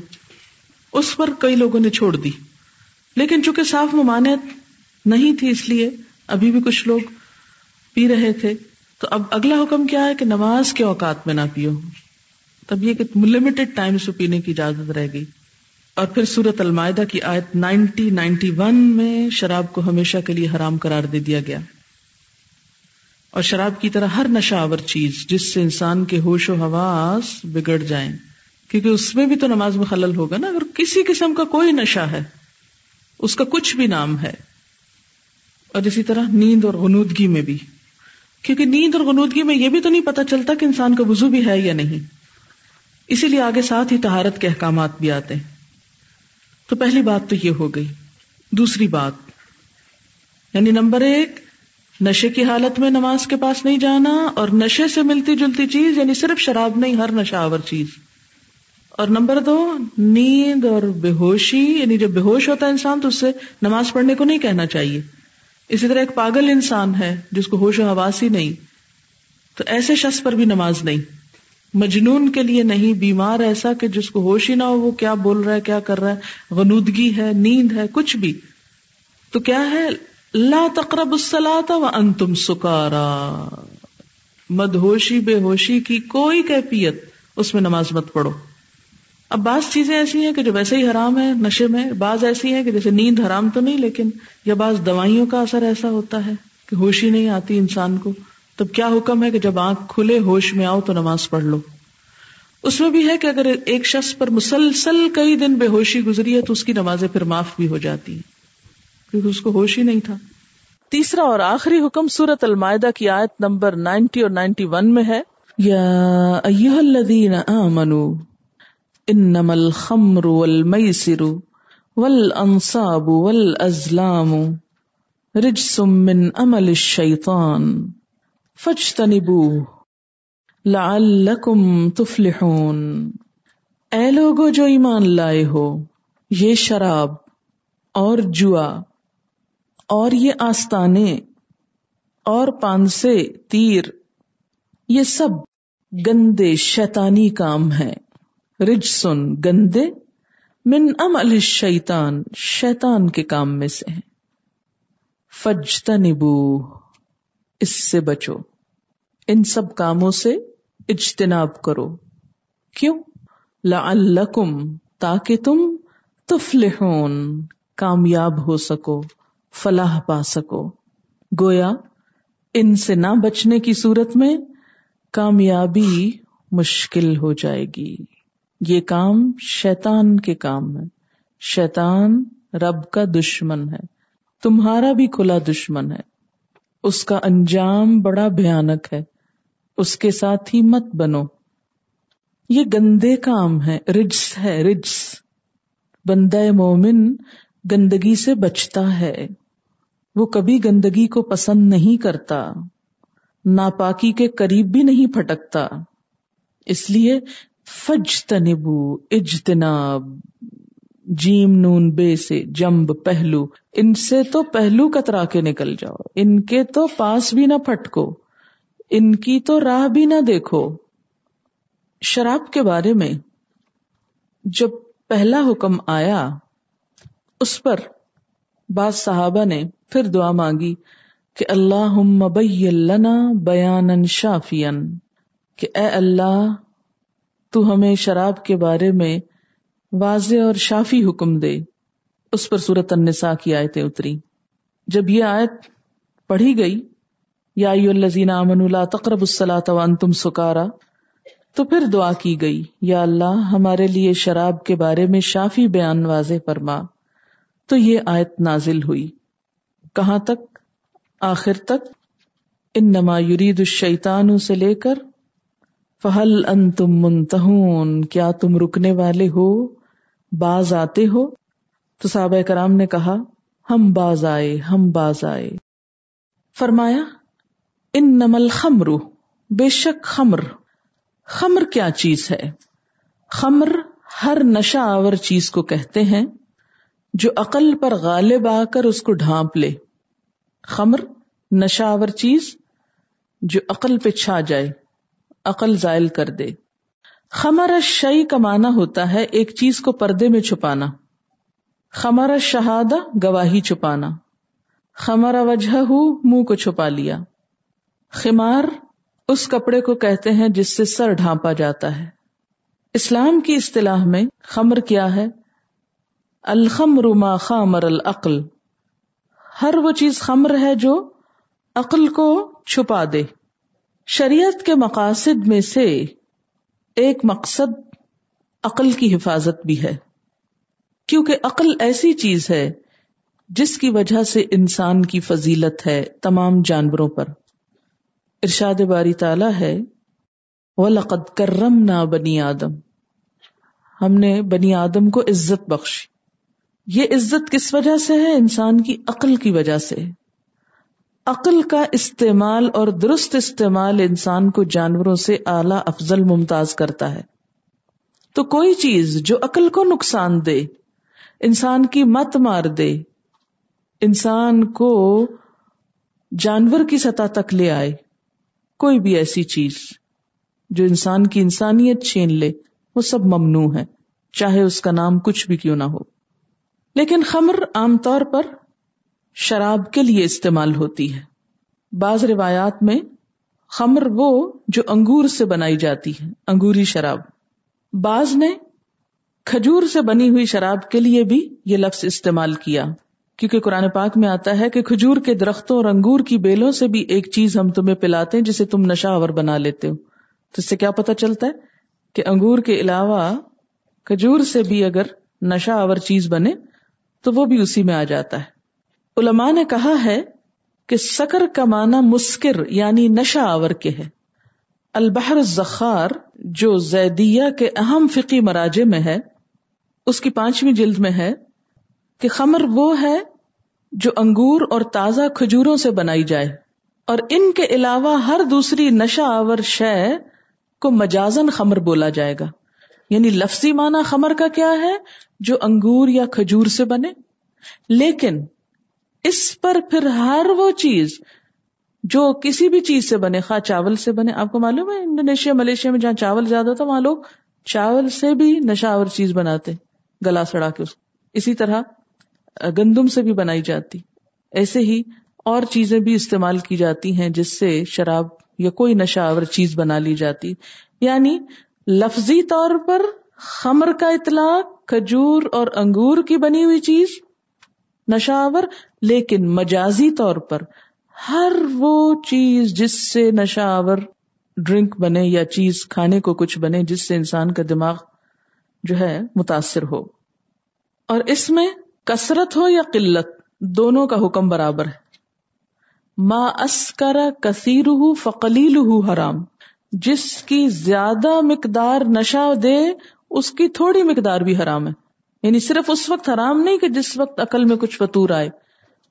اس پر کئی لوگوں نے چھوڑ دی۔ لیکن چونکہ صاف ممانعت نہیں تھی، اس لیے ابھی بھی کچھ لوگ پی رہے تھے۔ تو اب اگلا حکم کیا ہے کہ نماز کے اوقات میں نہ پیو۔ تب یہ کہ لمیٹڈ ٹائم سے پینے کی اجازت رہ گئی۔ اور پھر سورت المائدہ کی آیت نائنٹی نائنٹی ون میں شراب کو ہمیشہ کے لیے حرام قرار دے دیا گیا۔ اور شراب کی طرح ہر نشہ آور چیز جس سے انسان کے ہوش و حواس بگڑ جائیں، کیونکہ اس میں بھی تو نماز میں خلل ہوگا نا، اگر کسی قسم کا کوئی نشہ ہے، اس کا کچھ بھی نام ہے، اور اسی طرح نیند اور غنودگی میں بھی۔ کیونکہ نیند اور غنودگی میں یہ بھی تو نہیں پتا چلتا کہ انسان کا وضو بھی ہے یا نہیں۔ اسی لیے آگے ساتھ ہی تہارت کے احکامات بھی آتے ہیں۔ تو پہلی بات تو یہ ہو گئی۔ دوسری بات یعنی نمبر ایک، نشے کی حالت میں نماز کے پاس نہیں جانا اور نشے سے ملتی جلتی چیز یعنی صرف شراب نہیں، ہر نشہ آور چیز۔ اور نمبر دو، نیند اور بے ہوشی یعنی جب بے ہوش ہوتا ہے انسان تو اس سے نماز پڑھنے کو نہیں کہنا چاہیے۔ اسی طرح ایک پاگل انسان ہے جس کو ہوش و حواس ہی نہیں، تو ایسے شخص پر بھی نماز نہیں۔ مجنون کے لیے نہیں، بیمار ایسا کہ جس کو ہوش ہی نہ ہو، وہ کیا بول رہا ہے، کیا کر رہا ہے؟ غنودگی ہے، نیند ہے، کچھ بھی۔ تو کیا ہے؟ لا تقرب الصلاة وانتم سکارا۔ مدہوشی بے ہوشی کی کوئی کیفیت، اس میں نماز مت پڑھو۔ اب بعض چیزیں ایسی ہیں کہ جو ویسے ہی حرام ہے نشے میں بعض ایسی ہیں کہ جیسے نیند حرام تو نہیں، لیکن یا بعض دوائیوں کا اثر ایسا ہوتا ہے کہ ہوش ہی نہیں آتی انسان کو۔ تب کیا حکم ہے کہ جب آنکھ کھلے ہوش میں آؤ تو نماز پڑھ لو؟ اس میں بھی ہے کہ اگر ایک شخص پر مسلسل کئی دن بے ہوشی گزری ہے تو اس کی نمازیں پھر معاف بھی ہو جاتی ہیں، کیونکہ اس کو ہوش ہی نہیں تھا۔ تیسرا اور آخری حکم سورت المائدہ کی آیت نمبر نائنٹی اور نائنٹی ون میں ہے۔ یا ایوہ الذین آمنوا انما الخمر والمیسر والانصاب والازلام رجس من عمل الشیطان۔ فاجتنبوه لعلکم تفلحون۔ اے لوگو جو ایمان لائے ہو، یہ شراب اور جوا اور یہ آستانے اور پانسے تیر، یہ سب گندے شیطانی کام ہے رج سن گندے من ام الشیطان، شیطان کے کام میں سے ہیں۔ فجتنبو اس سے بچو۔ ان سب کاموں سے اجتناب کرو۔ کیوں؟ لعلکم تاکہ تم تفلحون، کامیاب ہو سکو، فلاح پا سکو۔ گویا ان سے نہ بچنے کی صورت میں کامیابی مشکل ہو جائے گی۔ یہ کام شیطان کے کام ہے۔ شیطان رب کا دشمن ہے۔ تمہارا بھی کھلا دشمن ہے۔ اس کا انجام بڑا بھیانک ہے۔ اس کے ساتھ ہی مت بنو۔ یہ گندے کام ہے رجس ہے۔ رجس۔ بندہ مومن گندگی سے بچتا ہے۔ وہ کبھی گندگی کو پسند نہیں کرتا۔ ناپاکی کے قریب بھی نہیں پھٹکتا۔ اس لیے فج تنبو اجتناب۔ جیم نون، بے سے، جمب، پہلو، ان سے تو پہلو کترا کے نکل جاؤ، ان کے تو پاس بھی نہ پھٹکو، ان کی تو راہ بھی نہ دیکھو۔ شراب کے بارے میں جب پہلا حکم آیا، اس پر بعض صحابہ نے پھر دعا مانگی کہ اللہ لنا بیان شافین کہ اے اللہ، تو ہمیں شراب کے بارے میں واضح اور شافی حکم دے۔ اس پر صورت النساء کی آیتیں اتری۔ جب یہ آیت پڑھی گئی، یا الذین آمنوا لا تقربوا الصلاة وانتم سکارا، تو پھر دعا کی گئی، یا اللہ، ہمارے لیے شراب کے بارے میں شافی بیان واضح فرما۔ تو یہ آیت نازل ہوئی۔ کہاں تک؟ آخر تک۔ ان نما یرید الشیطان سے لے کر، فہل ان تم منتہون، کیا تم رکنے والے ہو؟ باز آتے ہو؟ تو صحابہ کرام نے کہا، ہم باز آئے، ہم باز آئے۔ فرمایا ان نمل خمر بے شک خمر۔ خمر کیا چیز ہے؟ خمر ہر نشہ آور چیز کو کہتے ہیں، جو عقل پر غالب آ کر اس کو ڈھانپ لے۔ خمر نشہ آور چیز جو عقل پہ چھا جائے، عقل زائل کر دے۔ خمر شعی کا معنی ہوتا ہے ایک چیز کو پردے میں چھپانا۔ خمر شہادہ گواہی چھپانا۔ خمر وجہ ہو منہ کو چھپا لیا۔ خمار اس کپڑے کو کہتے ہیں جس سے سر ڈھانپا جاتا ہے۔ اسلام کی اصطلاح میں خمر کیا ہے؟ الخمر ما خامر العقل۔ ہر وہ چیز خمر ہے جو عقل کو چھپا دے۔ شریعت کے مقاصد میں سے ایک مقصد عقل کی حفاظت بھی ہے۔ کیونکہ عقل ایسی چیز ہے جس کی وجہ سے انسان کی فضیلت ہے تمام جانوروں پر۔ ارشاد باری تعالی ہے وہ لقد کرم بنی آدم۔ ہم نے بنی آدم کو عزت بخشی۔ یہ عزت کس وجہ سے ہے؟ انسان کی عقل کی وجہ سے۔ عقل کا استعمال اور درست استعمال انسان کو جانوروں سے اعلی افضل ممتاز کرتا ہے۔ تو کوئی چیز جو عقل کو نقصان دے، انسان کی مت مار دے، انسان کو جانور کی سطح تک لے آئے، کوئی بھی ایسی چیز جو انسان کی انسانیت چھین لے، وہ سب ممنوع ہے، چاہے اس کا نام کچھ بھی کیوں نہ ہو۔ لیکن خمر عام طور پر شراب کے لیے استعمال ہوتی ہے۔ بعض روایات میں خمر وہ جو انگور سے بنائی جاتی ہے، انگوری شراب۔ بعض نے کھجور سے بنی ہوئی شراب کے لیے بھی یہ لفظ استعمال کیا۔ کیونکہ قرآن پاک میں آتا ہے کہ کھجور کے درختوں اور انگور کی بیلوں سے بھی ایک چیز ہم تمہیں پلاتے ہیں، جسے تم نشاور بنا لیتے ہو۔ تو اس سے کیا پتا چلتا ہے کہ انگور کے علاوہ کھجور سے بھی اگر نشا آور چیز بنے، تو وہ بھی اسی میں آ جاتا ہے۔ علماء نے کہا ہے کہ سکر کا معنی مسکر یعنی نشا آور کے ہے۔ البحر الزخار جو زیدیہ کے اہم فقی مراجے میں ہے، اس کی پانچویں جلد میں ہے کہ خمر وہ ہے جو انگور اور تازہ کھجوروں سے بنائی جائے اور ان کے علاوہ ہر دوسری نشا آور شے کو مجازن خمر بولا جائے گا۔ یعنی لفظی معنی خمر کا کیا ہے؟ جو انگور یا کھجور سے بنے۔ لیکن اس پر پھر ہر وہ چیز جو کسی بھی چیز سے بنے، خواہ چاول سے بنے، آپ کو معلوم ہے، انڈونیشیا، ملیشیا میں جہاں چاول زیادہ تھا، وہاں لوگ چاول سے بھی نشاور چیز بناتے، گلا سڑا کے اسی طرح گندم سے بھی بنائی جاتی۔ ایسے ہی اور چیزیں بھی استعمال کی جاتی ہیں جس سے شراب یا کوئی نشاور چیز بنا لی جاتی۔ یعنی لفظی طور پر خمر کا اطلاق کھجور اور انگور کی بنی ہوئی چیز نشاور، لیکن مجازی طور پر ہر وہ چیز جس سے نشاور ڈرنک بنے یا چیز کھانے کو کچھ بنے جس سے انسان کا دماغ جو ہے متاثر ہو۔ اور اس میں کثرت ہو یا قلت، دونوں کا حکم برابر ہے۔ ما اسکر کثیر فقلیل حرام، جس کی زیادہ مقدار نشہ دے، اس کی تھوڑی مقدار بھی حرام ہے۔ یعنی صرف اس وقت حرام نہیں کہ جس وقت عقل میں کچھ فطور آئے۔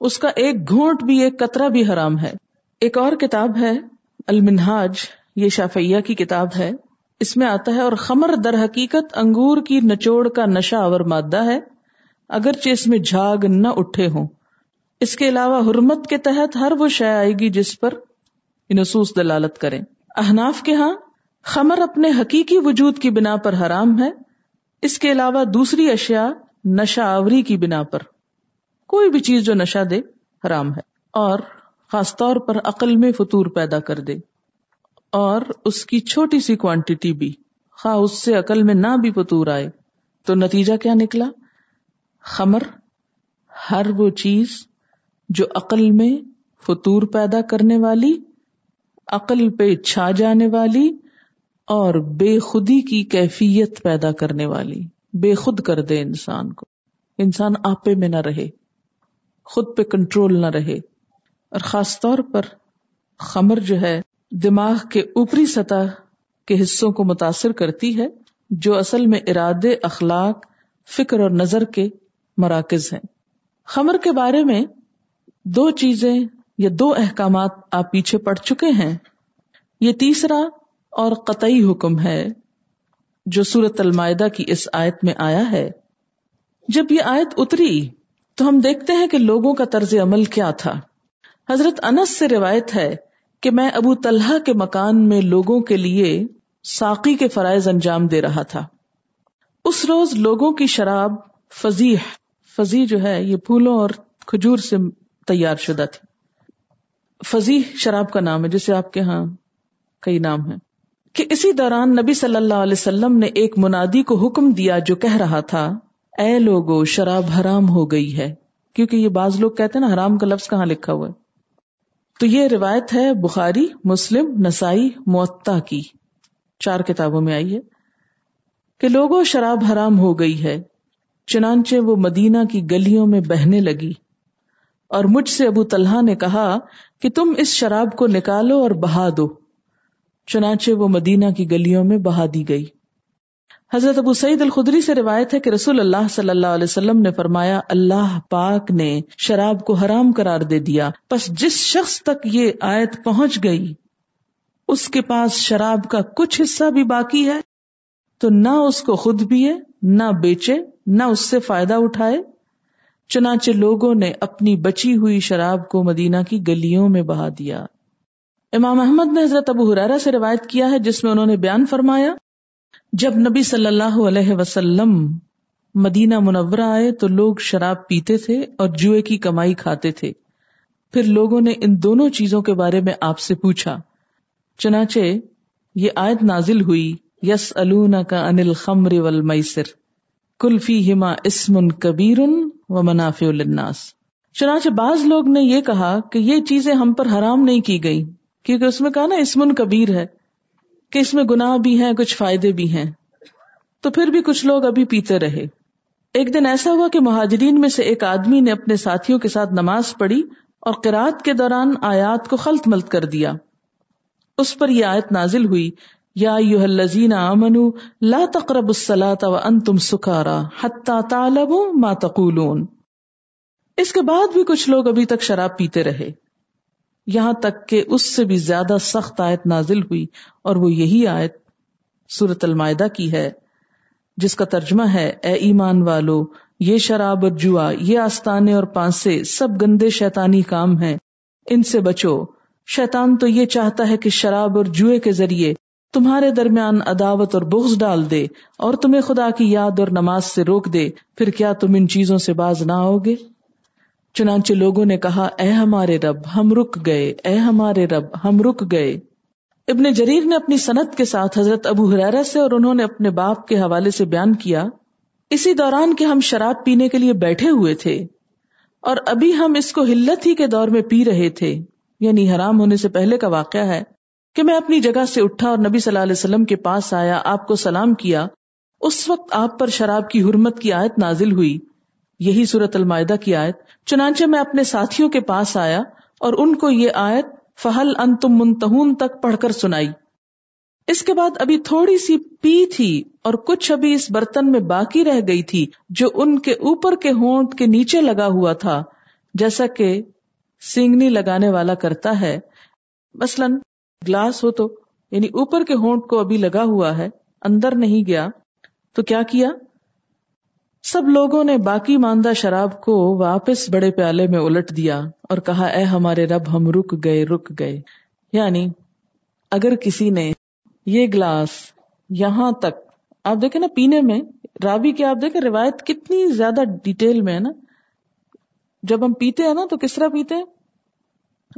اس کا ایک گھونٹ بھی، ایک قطرہ بھی حرام ہے۔ ایک اور کتاب ہے، المنہاج، یہ شافیہ کی کتاب ہے۔ اس میں آتا ہے، اور خمر در حقیقت انگور کی نچوڑ کا نشہ اور مادہ ہے، اگرچہ اس میں جھاگ نہ اٹھے ہوں۔ اس کے علاوہ حرمت کے تحت ہر وہ شے آئے گی جس پر نصوص دلالت کریں۔ احناف کے ہاں خمر اپنے حقیقی وجود کی بنا پر حرام ہے۔ اس کے علاوہ دوسری اشیاء نشہ آوری کی بنا پر۔ کوئی بھی چیز جو نشہ دے، حرام ہے۔ اور خاص طور پر عقل میں فطور پیدا کر دے۔ اور اس کی چھوٹی سی کوانٹٹی بھی۔ خواہ اس سے عقل میں نہ بھی فطور آئے۔ تو نتیجہ کیا نکلا؟ خمر۔ ہر وہ چیز جو عقل میں فطور پیدا کرنے والی، عقل پہ چھا جانے والی اور بے خودی کی کیفیت پیدا کرنے والی، بے خود کر دے انسان کو۔ انسان آپے میں نہ رہے، خود پہ کنٹرول نہ رہے۔ اور خاص طور پر خمر جو ہے، دماغ کے اوپری سطح کے حصوں کو متاثر کرتی ہے، جو اصل میں ارادے، اخلاق، فکر اور نظر کے مراکز ہیں۔ خمر کے بارے میں دو چیزیں یا دو احکامات آپ پیچھے پڑ چکے ہیں۔ یہ تیسرا اور قطعی حکم ہے جو سورت المائدہ کی اس آیت میں آیا ہے۔ جب یہ آیت اتری تو ہم دیکھتے ہیں کہ لوگوں کا طرز عمل کیا تھا۔ حضرت انس سے روایت ہے کہ میں ابو طلحہ کے مکان میں لوگوں کے لیے ساقی کے فرائض انجام دے رہا تھا۔ اس روز لوگوں کی شراب فضیح فضی جو ہے یہ پھولوں اور کھجور سے تیار شدہ تھی۔ فضی شراب کا نام ہے جسے آپ کے ہاں کئی نام ہے کہ اسی دوران نبی صلی اللہ علیہ وسلم نے ایک منادی کو حکم دیا جو کہہ رہا تھا، اے لوگو، شراب حرام ہو گئی ہے۔ کیونکہ یہ بعض لوگ کہتے ہیں نا، حرام کا لفظ کہاں لکھا ہوا ہے؟ تو یہ روایت ہے بخاری، مسلم، نسائی معطا کی۔ چار کتابوں میں آئی ہے کہ لوگوں شراب حرام ہو گئی ہے۔ چنانچہ وہ مدینہ کی گلیوں میں بہنے لگی۔ اور مجھ سے ابو طلحہ نے کہا کہ تم اس شراب کو نکالو اور بہا دو۔ چنانچہ وہ مدینہ کی گلیوں میں بہا دی گئی۔ حضرت ابو سعید الخدری سے روایت ہے کہ رسول اللہ صلی اللہ علیہ وسلم نے فرمایا، اللہ پاک نے شراب کو حرام قرار دے دیا۔ بس جس شخص تک یہ آیت پہنچ گئی، اس کے پاس شراب کا کچھ حصہ بھی باقی ہے، تو نہ اس کو خود بھی ہے نہ بیچے، نہ اس سے فائدہ اٹھائے۔ چنانچہ لوگوں نے اپنی بچی ہوئی شراب کو مدینہ کی گلیوں میں بہا دیا۔ امام احمد نے حضرت ابو حرارا سے روایت کیا ہے جس میں انہوں نے بیان فرمایا، جب نبی صلی اللہ علیہ وسلم مدینہ منورہ آئے تو لوگ شراب پیتے تھے اور جوئے کی کمائی کھاتے تھے۔ پھر لوگوں نے ان دونوں چیزوں کے بارے میں آپ سے پوچھا۔ چنانچہ یہ آیت نازل ہوئی یس کا انل خمر والمیسر کلفی ہما اسمن کبیر و منافع الناس چنانچہ بعض لوگ نے یہ کہا کہ یہ چیزیں ہم پر حرام نہیں کی گئی کیونکہ اس میں کہا نا اسمن کبیر ہے کہ اس میں گناہ بھی ہیں، کچھ فائدے بھی ہیں۔ تو پھر بھی کچھ لوگ ابھی پیتے رہے۔ ایک دن ایسا ہوا کہ مہاجرین میں سے ایک آدمی نے اپنے ساتھیوں کے ساتھ نماز پڑھی اور قرآد کے دوران آیات کو خلط ملت کر دیا۔ اس پر یہ آیت نازل ہوئی، یا الذین آمنوا لا تقربوا الصلاة وانتم سکارا حتی تعلموا ما تقولون۔ اس کے بعد بھی کچھ لوگ ابھی تک شراب پیتے رہے۔ یہاں تک کہ اس سے بھی زیادہ سخت آیت نازل ہوئی اور وہ یہی آیت سورت المائدہ کی ہے، جس کا ترجمہ ہے، اے ایمان والو، یہ شراب اور جوا، یہ آستانے اور پانسے، سب گندے شیطانی کام ہیں، ان سے بچو۔ شیطان تو یہ چاہتا ہے کہ شراب اور جوئے کے ذریعے تمہارے درمیان عداوت اور بغض ڈال دے اور تمہیں خدا کی یاد اور نماز سے روک دے، پھر کیا تم ان چیزوں سے باز نہ ہوگے چنانچہ لوگوں نے کہا، اے ہمارے رب، ہم رک گئے۔ اے ہمارے رب، ہم رک گئے۔ ابن جریر نے اپنی صنعت کے ساتھ حضرت ابو حرارہ سے اور انہوں نے اپنے باپ کے حوالے سے بیان کیا، اسی دوران کے ہم شراب پینے کے لیے بیٹھے ہوئے تھے اور ابھی ہم اس کو ہلت ہی کے دور میں پی رہے تھے۔ یعنی حرام ہونے سے پہلے کا واقعہ ہے کہ میں اپنی جگہ سے اٹھا اور نبی صلی اللہ علیہ وسلم کے پاس آیا، آپ کو سلام کیا۔ اس وقت آپ پر شراب کی حرمت کی آیت نازل ہوئی۔ یہی صورت المائدہ کی آیت، چنانچہ میں اپنے ساتھیوں کے پاس آیا اور ان کو یہ آیت فہل ان تم منتہون تک پڑھ کر سنائی۔ اس کے بعد ابھی تھوڑی سی پی تھی اور کچھ ابھی اس برتن میں باقی رہ گئی تھی جو ان کے اوپر کے ہونٹ کے نیچے لگا ہوا تھا، جیسا کہ سینگنی لگانے والا کرتا ہے۔ مثلاً گلاس ہو تو یعنی اوپر کے ہونٹ کو ابھی لگا ہوا ہے، اندر نہیں گیا، تو کیا کیا؟ سب لوگوں نے باقی ماندہ شراب کو واپس بڑے پیالے میں الٹ دیا اور کہا، اے ہمارے رب، ہم رک گئے رک گئے۔ یعنی اگر کسی نے یہ گلاس یہاں تک، آپ دیکھیں نا پینے میں رابی کے آپ دیکھیں، روایت کتنی زیادہ ڈیٹیل میں ہے نا۔ جب ہم پیتے ہیں نا، تو کس طرح پیتے ہیں؟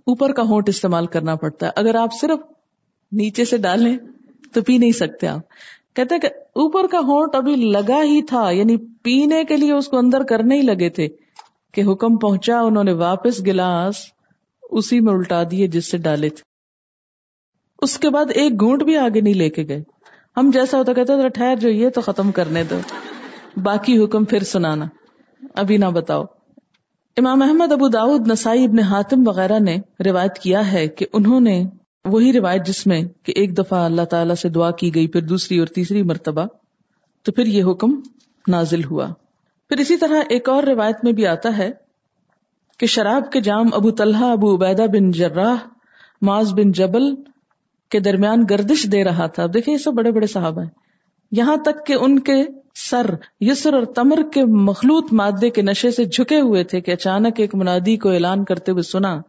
اوپر کا ہونٹ استعمال کرنا پڑتا ہے۔ اگر آپ صرف نیچے سے ڈالیں، تو پی نہیں سکتے آپ۔ کہتے کہ اوپر کا ہونٹ ابھی لگا ہی تھا یعنی پینے کے لیے اس کو اندر کرنے ہی لگے تھے کہ حکم پہنچا، انہوں نے واپس گلاس اسی میں الٹا دیے جس سے ڈالے تھے۔ اس کے بعد ایک گھونٹ بھی آگے نہیں لے کے گئے۔ ہم جیسا ہوتا کہتے ٹھہر جو یہ تو ختم کرنے دو۔ باقی حکم پھر سنانا۔ ابھی نہ بتاؤ۔ امام احمد، ابو داود نسائی ابن حاتم وغیرہ نے روایت کیا ہے کہ انہوں نے وہی روایت جس میں کہ ایک دفعہ اللہ تعالیٰ سے دعا کی گئی، پھر دوسری اور تیسری مرتبہ، تو پھر یہ حکم نازل ہوا۔ پھر اسی طرح ایک اور روایت میں بھی آتا ہے کہ شراب کے جام ابو طلحہ، ابو عبیدہ بن جراہ معاذ بن جبل کے درمیان گردش دے رہا تھا۔ اب دیکھیں، یہ سب بڑے بڑے صحابہ ہیں۔ یہاں تک کہ ان کے سر یسر اور تمر کے مخلوط مادے کے نشے سے جھکے ہوئے تھے کہ اچانک ایک منادی کو اعلان کرتے ہوئے سنا۔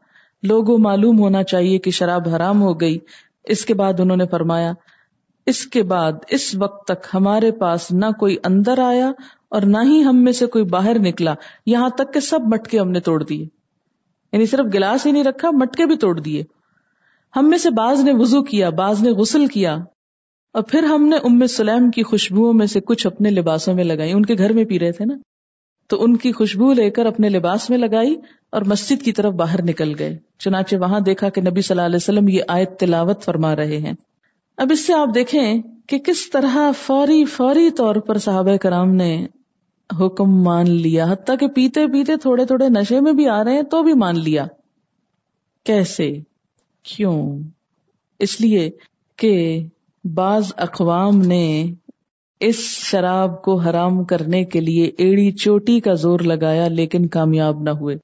لوگوں معلوم ہونا چاہیے کہ شراب حرام ہو گئی۔ اس کے بعد انہوں نے فرمایا، اس کے بعد، اس وقت تک ہمارے پاس نہ کوئی اندر آیا اور نہ ہی ہم میں سے کوئی باہر نکلا۔ یہاں تک کہ سب مٹکے ہم نے توڑ دیے۔ یعنی صرف گلاس ہی نہیں رکھا، مٹکے بھی توڑ دیے۔ ہم میں سے بعض نے وضو کیا، بعض نے غسل کیا۔ اور پھر ہم نے ام سلیم کی خوشبو میں سے کچھ اپنے لباسوں میں لگائی۔ ان کے گھر میں پی رہے تھے نا۔ تو ان کی خوشبو لے کر اپنے لباس میں لگائی اور مسجد کی طرف باہر نکل گئے۔ چنانچہ وہاں دیکھا کہ نبی صلی اللہ علیہ وسلم یہ آیت تلاوت فرما رہے ہیں۔ اب اس سے آپ دیکھیں کہ کس طرح فوری فوری طور پر صحابہ کرام نے حکم مان لیا۔ حتیٰ کہ پیتے پیتے تھوڑے تھوڑے نشے میں بھی آ رہے ہیں تو بھی مان لیا۔ کیسے؟ کیوں؟ اس لیے کہ بعض اقوام نے اس شراب کو حرام کرنے کے لیے ایڑی چوٹی کا زور لگایا لیکن کامیاب نہ ہوئے۔